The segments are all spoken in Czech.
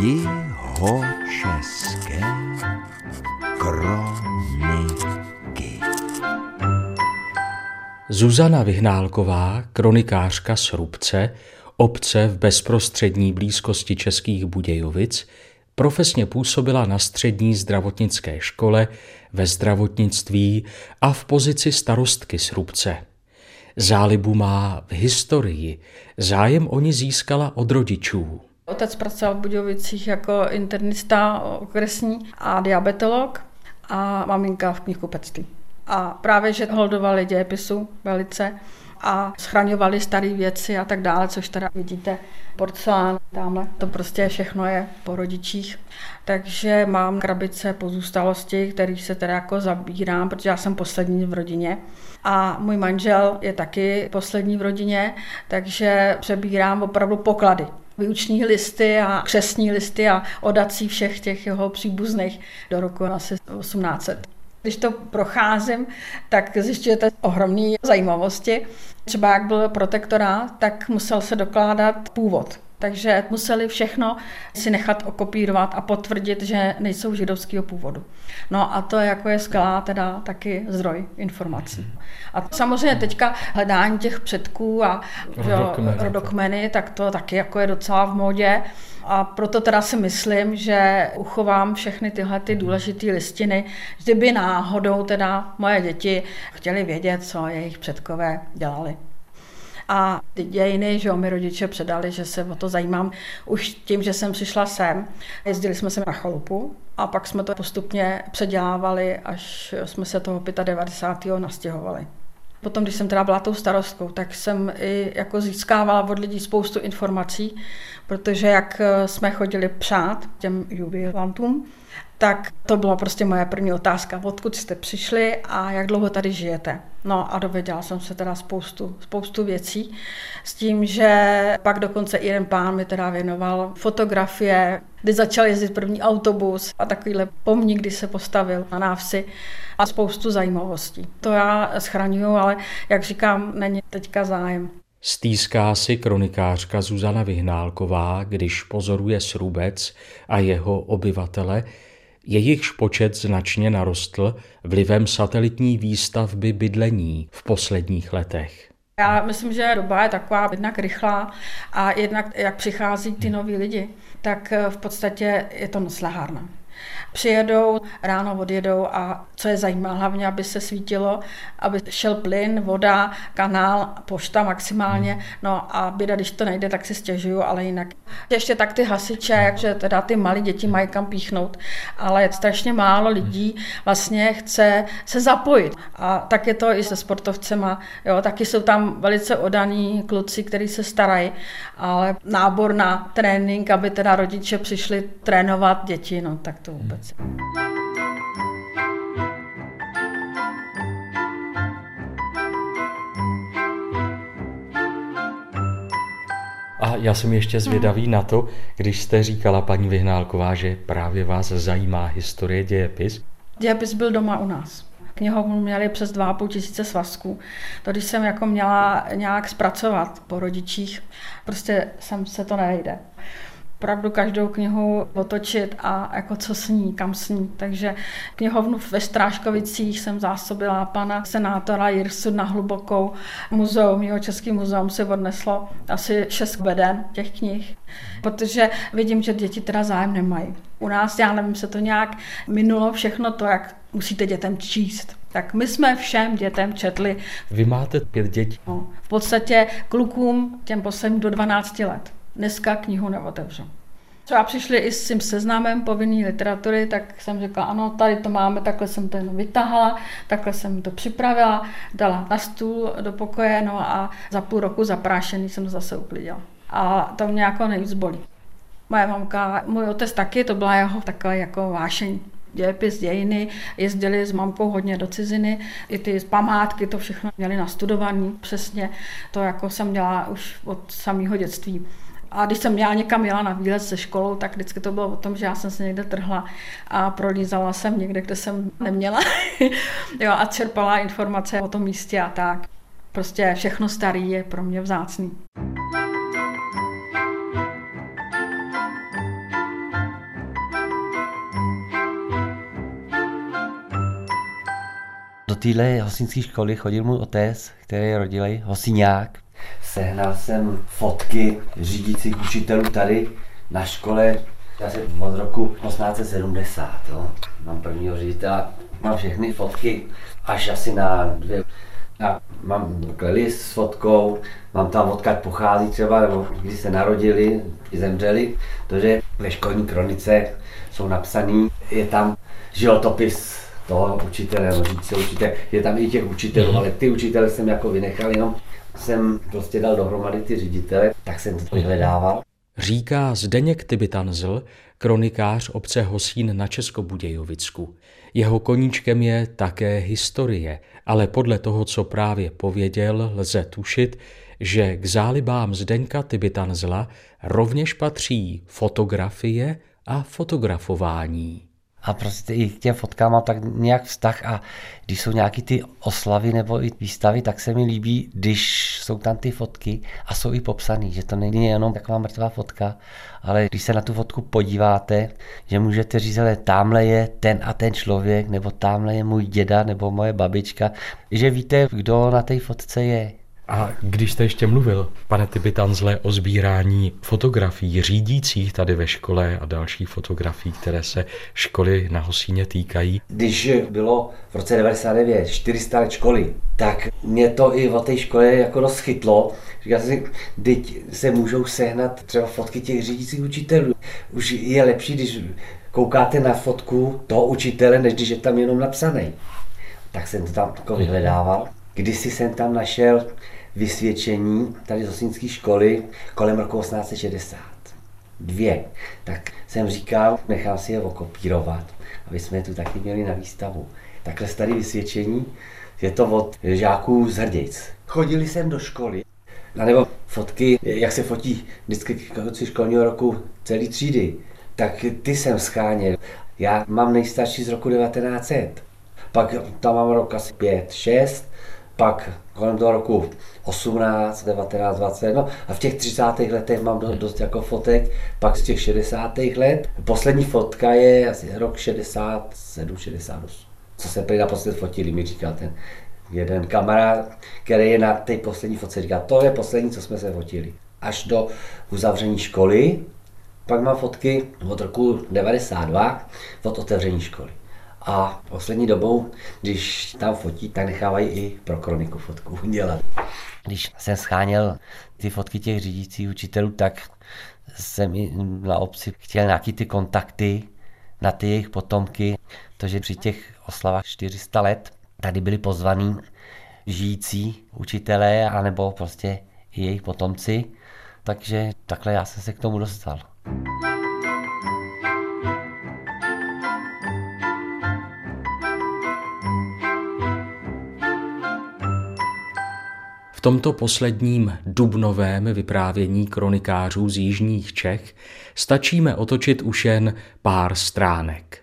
Jihočeské kroniky. Zuzana Vyhnálková, kronikářka z Rubce, obce v bezprostřední blízkosti Českých Budějovic, profesně působila na střední zdravotnické škole, ve zdravotnictví a v pozici starostky z Rubce. Zálibu má v historii, zájem o ní získala od rodičů. Otec pracoval v Budějovicích jako internista okresní a diabetolog a maminka v knihkupectví. A právě, že holdovali dějepisu velice a schraňovali staré věci a tak dále, což teda vidíte, porcelán tamhle, to prostě všechno je po rodičích. Takže mám krabice pozůstalosti, kterých se teda jako zabírám, protože já jsem poslední v rodině. A můj manžel je taky poslední v rodině, takže přebírám opravdu poklady výuční listy a křesní listy a odací všech těch jeho příbuzných do roku asi 1800. Když to procházím, tak zjišťujete ohromné zajímavosti. Třeba jak byl protektorát, tak musel se dokládat původ. Takže museli všechno si nechat okopírovat a potvrdit, že nejsou židovského původu. No a to jako je skvělá teda taky zdroj informací. A samozřejmě teďka hledání těch předků a rodokmeny, rodokmeny tak to taky jako je docela v modě. A proto teda si myslím, že uchovám všechny tyhle ty důležité listiny, kdyby náhodou teda moje děti chtěli vědět, co jejich předkové dělali. A ty dějiny, že jo, mi rodiče předali, že se o to zajímám už tím, že jsem přišla sem. Jezdili jsme se na chalupu a pak jsme to postupně předělávali, až jsme se toho 95. nastěhovali. Potom, když jsem teda byla tou starostkou, tak jsem i jako získávala od lidí spoustu informací, protože jak jsme chodili přát těm jubilantům, tak to byla prostě moje první otázka, odkud jste přišli a jak dlouho tady žijete. No a dověděla jsem se teda spoustu, spoustu věcí s tím, že pak dokonce jeden pán mi teda věnoval fotografie, kdy začal jezdit první autobus a takovýhle pomník, kdy se postavil na návsi a spoustu zajímavostí. To já schraňuju, ale jak říkám, není teďka zájem. Stýská si kronikářka Zuzana Vyhnálková, když pozoruje Srubec a jeho obyvatele, Jejichž počet značně narostl vlivem satelitní výstavby bydlení v posledních letech. Já myslím, že doba je taková jednak rychlá a jednak jak přichází ty noví lidi, tak v podstatě je to noslehárna přijedou, ráno odjedou a co je zajímá, hlavně, aby se svítilo, aby šel plyn, voda, kanál, pošta maximálně, hmm. no a běda, když to nejde, tak si stěžuju, ale jinak. Ještě tak ty hasiče, jakže teda ty malí děti mají kam píchnout, ale strašně málo lidí vlastně chce se zapojit. A tak je to i se sportovcema, jo, taky jsou tam velice odaní kluci, kteří se starají, ale nábor na trénink, aby teda rodiče přišli trénovat děti, no tak to vůbec. A já jsem ještě zvědavý na to, když jste říkala paní Vyhnálková, že právě vás zajímá historie dějepis. Dějepis byl doma u nás. Knihovnu měli přes 2,5 tisíce svazků. To, když jsem jako měla nějak zpracovat po rodičích, prostě jsem se to nejde opravdu každou knihu otočit a jako co sní, kam sní. Takže knihovnu ve Stráškovicích jsem zásobila pana senátora Jirsu na hlubokou muzeum, jeho český muzeum si odneslo asi šest beden těch knih, protože vidím, že děti teda zájem nemají. U nás, já nevím, se to nějak minulo všechno to, jak musíte dětem číst. Tak my jsme všem dětem četli. Vy máte pět dětí. No, v podstatě klukům těm posledním do 12 let dneska knihu neotevřu. Třeba přišli i s tím seznamem povinné literatury, tak jsem řekla, ano, tady to máme, takhle jsem to vytahala, takhle jsem to připravila, dala na stůl do pokoje, no a za půl roku zaprášený jsem zase uklidila. A to mě jako nejvíc bolí. Moje mamka, můj otec taky, to byla jeho taková jako vášeň dějepis, dějiny, jezdili s mamkou hodně do ciziny, i ty památky, to všechno měli nastudovaný přesně, to jako jsem dělala už od samého dětství a když jsem já někam jela na výlet se školou, tak vždycky to bylo o tom, že já jsem se někde trhla a prolízala jsem někde, kde jsem neměla jo, a čerpala informace o tom místě a tak. Prostě všechno starý je pro mě vzácný. Do téhle hostinské školy chodil můj otec, který je rodilej, hosiňák, Sehnal jsem fotky řídících učitelů tady na škole asi od roku 1870. Jo. Mám prvního ředitele, mám všechny fotky až asi na dvě. A mám kleli s fotkou, mám tam odkud pochází třeba, nebo když se narodili, zemřeli, protože ve školní kronice jsou napsaný, je tam životopis toho učitele, říct učitele, je tam i těch učitelů, mm. ale ty učitele jsem jako vynechal, jenom jsem prostě dal dohromady ty ředitele, tak jsem to vyhledával. Říká Zdeněk Tybitanzl, kronikář obce Hosín na Českobudějovicku. Jeho koníčkem je také historie, ale podle toho, co právě pověděl, lze tušit, že k zálibám Zdenka Tybitanzla rovněž patří fotografie a fotografování a prostě i k těm fotkám mám tak nějak vztah a když jsou nějaký ty oslavy nebo i výstavy, tak se mi líbí, když jsou tam ty fotky a jsou i popsaný, že to není jenom taková mrtvá fotka, ale když se na tu fotku podíváte, že můžete říct, že tamhle je ten a ten člověk, nebo tamhle je můj děda, nebo moje babička, že víte, kdo na té fotce je. A když jste ještě mluvil, pane Tybitanzle, o sbírání fotografií řídících tady ve škole a dalších fotografií, které se školy na Hosíně týkají. Když bylo v roce 99 400 let školy, tak mě to i o té škole jako dost chytlo. Říkal jsem si, teď se můžou sehnat třeba fotky těch řídících učitelů. Už je lepší, když koukáte na fotku toho učitele, než když je tam jenom napsaný. Tak jsem to tam jako vyhledával. Kdysi jsem tam našel vysvědčení tady z Osinské školy kolem roku 1860. Dvě. Tak jsem říkal, nechám si je okopírovat, aby jsme je tu taky měli na výstavu. Takhle starý vysvědčení, je to od žáků z Hrdic. Chodili jsem do školy, a nebo fotky, jak se fotí vždycky k konci školního roku celý třídy, tak ty jsem scháněl. Já mám nejstarší z roku 1900. Pak tam mám rok asi 5, 6, pak kolem toho roku 18, 19, 20, no a v těch 30. letech mám dost, dost jako fotek, pak z těch 60. let. Poslední fotka je asi rok 67, 68. Co se prý naposled fotili, mi říkal ten jeden kamarád, který je na té poslední fotce, říká, to je poslední, co jsme se fotili. Až do uzavření školy, pak mám fotky od roku 92, od otevření školy. A poslední dobou, když tam fotí, tak nechávají i pro kroniku fotku dělat. Když jsem scháněl ty fotky těch řídících učitelů, tak jsem na obci chtěl nějaký ty kontakty na ty jejich potomky, protože při těch oslavách 400 let tady byli pozvaní žijící učitelé, anebo prostě i jejich potomci, takže takhle já jsem se k tomu dostal. Tomto posledním dubnovém vyprávění kronikářů z jižních Čech stačíme otočit už jen pár stránek.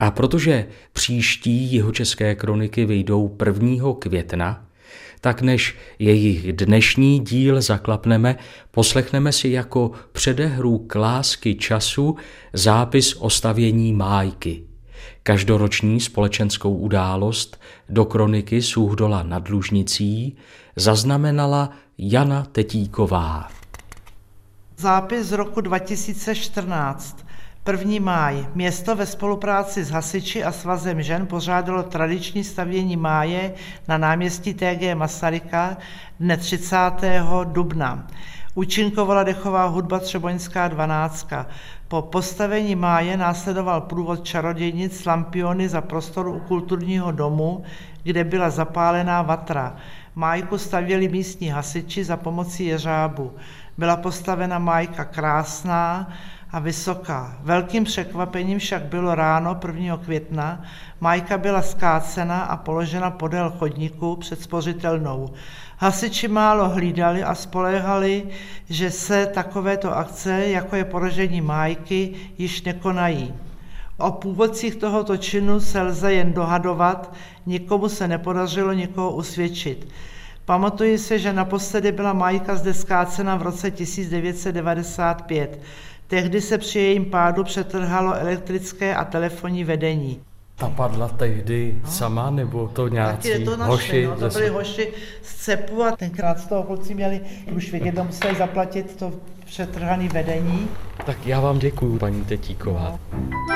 A protože příští jeho české kroniky vyjdou 1. května, tak než jejich dnešní díl zaklapneme, poslechneme si jako předehru klásky času zápis o stavění májky. Každoroční společenskou událost do kroniky Suhdola nad Lužnicí zaznamenala Jana Tetíková. Zápis z roku 2014. 1. máj. Město ve spolupráci s hasiči a svazem žen pořádalo tradiční stavění máje na náměstí TG Masaryka dne 30. dubna. Účinkovala dechová hudba Třeboňská 12. Po postavení máje následoval průvod čarodějnic lampiony za prostoru u kulturního domu, kde byla zapálená vatra. Májku stavěli místní hasiči za pomocí jeřábu. Byla postavena májka krásná a vysoká. Velkým překvapením však bylo ráno 1. května. Májka byla skácena a položena podél chodníku před spořitelnou. Hasiči málo hlídali a spoléhali, že se takovéto akce, jako je porožení májky, již nekonají. O původcích tohoto činu se lze jen dohadovat, nikomu se nepodařilo nikoho usvědčit. Pamatuji se, že naposledy byla Majka zde skácena v roce 1995. Tehdy se při jejím pádu přetrhalo elektrické a telefonní vedení. Ta padla tehdy sama, nebo to nějací Taky to našli, hoši? no, to byli hoši z CEPu a tenkrát z toho kluci měli, už vědět, museli zaplatit to přetrhané vedení. Tak já vám děkuju, paní Tetíková. No.